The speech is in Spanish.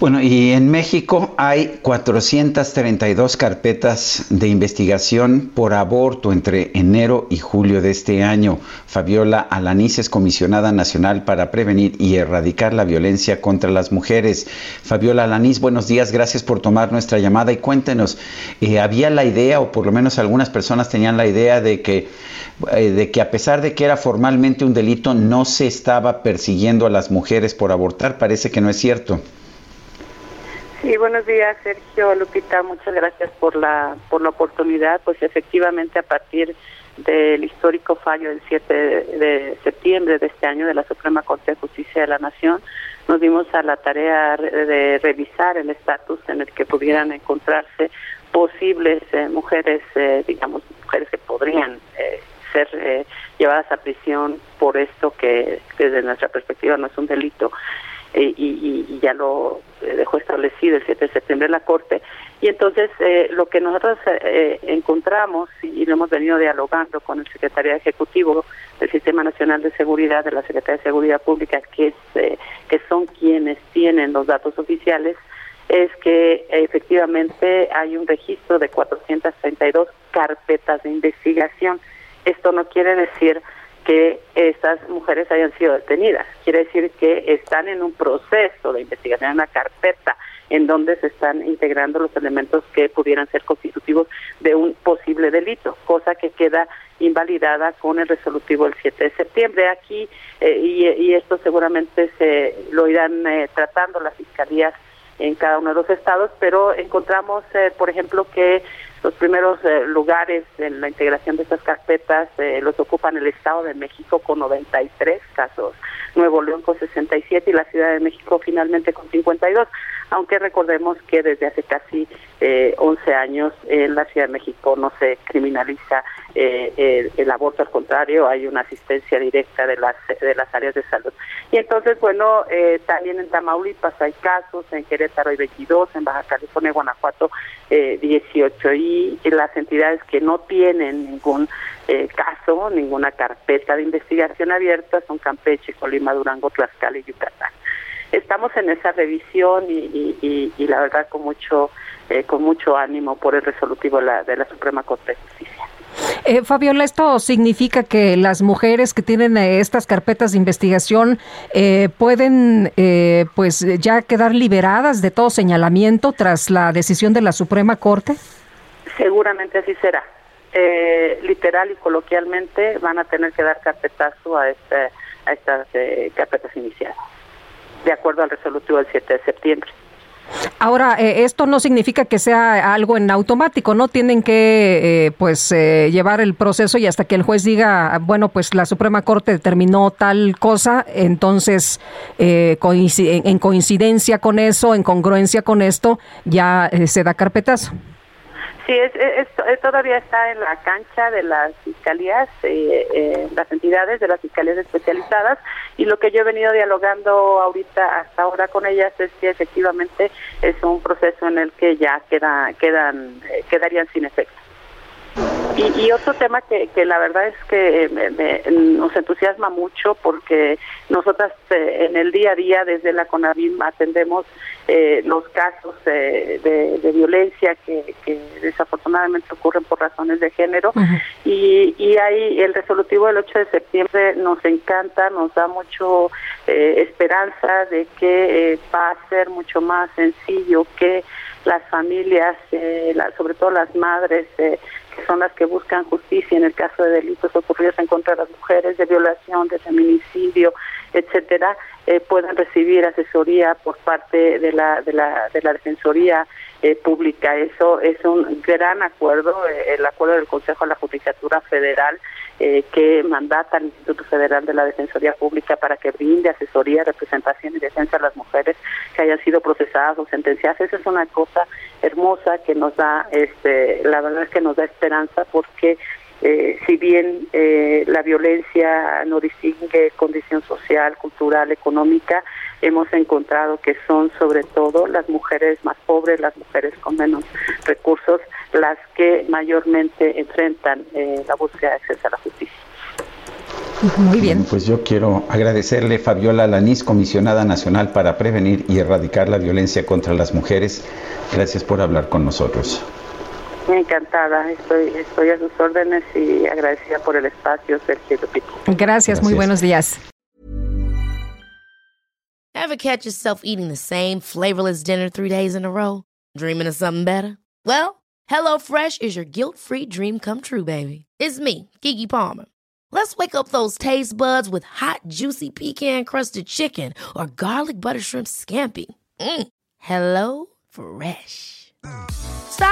Bueno, y en México hay 432 carpetas de investigación por aborto entre enero y julio de este año. Fabiola Alanís es comisionada nacional para prevenir y erradicar la violencia contra las mujeres. Fabiola Alanís, buenos días, gracias por tomar nuestra llamada y cuéntenos, eh, ¿había la idea, o por lo menos algunas personas tenían la idea de que, eh, de que a pesar de que era formalmente un delito, no se estaba persiguiendo a las mujeres por abortar? Parece que no es cierto. Sí, buenos días, Sergio, Lupita, muchas gracias por la por la oportunidad. Pues efectivamente a partir del histórico fallo del 7 de septiembre de este año de la Suprema Corte de Justicia de la Nación, nos dimos a la tarea de revisar el estatus en el que pudieran encontrarse posibles eh, mujeres, eh, digamos, mujeres que podrían eh, ser llevadas a prisión por esto que desde nuestra perspectiva no es un delito. Eh, y, ya lo eh, dejó establecido el 7 de septiembre la Corte. Y entonces eh, lo que nosotros encontramos y lo hemos venido dialogando con el Secretario Ejecutivo del Sistema Nacional de Seguridad, de la Secretaría de Seguridad Pública, que, es, que son quienes tienen los datos oficiales, es que efectivamente hay un registro de 432 carpetas de investigación. Esto no quiere decir que estas mujeres hayan sido detenidas. Quiere decir que están en un proceso de investigación, en una carpeta en donde se están integrando los elementos que pudieran ser constitutivos de un posible delito, cosa que queda invalidada con el resolutivo del 7 de septiembre. Aquí, eh, y, esto seguramente se lo irán eh, tratando las fiscalías en cada uno de los estados, pero encontramos, eh, por ejemplo, que los primeros eh, lugares en la integración de estas carpetas eh, los ocupan el Estado de México con 93 casos, Nuevo León con 67 y la Ciudad de México finalmente con 52 aunque recordemos que desde hace casi eh, 11 años en la Ciudad de México no se criminaliza eh, el, aborto, al contrario, hay una asistencia directa de las, de las áreas de salud. Y entonces, bueno, eh, también en Tamaulipas hay casos, en Querétaro hay 22, en Baja California y Guanajuato 18, eh, y las entidades que no tienen ningún caso, ninguna carpeta de investigación abierta son Campeche, Colima, Durango, Tlaxcala y Yucatán estamos en esa revisión y, la verdad con mucho eh, con mucho ánimo por el resolutivo la, de la Suprema Corte. Eh, Fabiola, ¿esto significa que las mujeres que tienen eh, estas carpetas de investigación eh, pueden pues ya quedar liberadas de todo señalamiento tras la decisión de la Suprema Corte? Seguramente así será. literal y coloquialmente van a tener que dar carpetazo a, este, a estas carpetas iniciales de acuerdo al resolutivo del 7 de septiembre. Ahora, eh, esto no significa que sea algo en automático, ¿no? Tienen que, eh, pues, eh, llevar el proceso y hasta que el juez diga, bueno, pues la Suprema Corte determinó tal cosa, entonces, en coincidencia con eso, en congruencia con esto, ya se da carpetazo. Sí, es, todavía está en la cancha de las fiscalías, eh, eh, las entidades de las fiscalías especializadas y lo que yo he venido dialogando ahorita hasta ahora con ellas es que efectivamente es un proceso en el que ya queda, quedan, eh, quedarían sin efecto. Y, otro tema que, que, la verdad es que nos entusiasma mucho porque nosotras eh, en el día a día desde la CONAVIM atendemos eh, los casos de, violencia que, desafortunadamente ocurren por razones de género. Y, y ahí el resolutivo del 8 de septiembre nos encanta, nos da mucho eh, esperanza de que va a ser mucho más sencillo que las familias, sobre todo las madres, son las que buscan justicia en el caso de delitos ocurridos en contra de las mujeres, de violación, de feminicidio, etcétera, eh, puedan recibir asesoría por parte de la, de la, de la Defensoría eh, Pública. Eso es un gran acuerdo, eh, el acuerdo del Consejo de la Judicatura Federal que mandata al Instituto Federal de la Defensoría Pública para que brinde asesoría, representación y defensa a las mujeres que hayan sido procesadas o sentenciadas. Esa es una cosa hermosa que nos da, este, la verdad es que nos da esperanza porque eh, si bien eh, la violencia no distingue condición social, cultural, económica, hemos encontrado que son sobre todo las mujeres más pobres, las mujeres con menos recursos, las que mayormente enfrentan eh, la búsqueda de acceso a la justicia. Muy bien. Pues yo quiero agradecerle Fabiola Lanís, comisionada nacional para prevenir y erradicar la violencia contra las mujeres. Gracias por hablar con nosotros. Encantada, estoy, estoy a sus órdenes y agradecida por el espacio, Sergio Gracias, Gracias, muy buenos días. Ever catch yourself eating the same flavorless dinner three days in a row? Dreaming of something better? Well, HelloFresh is your guilt-free dream come true, baby. It's me, Kiki Palmer. Let's wake up those taste buds with hot, juicy pecan-crusted chicken or garlic butter shrimp scampi. Mm. Hello Fresh.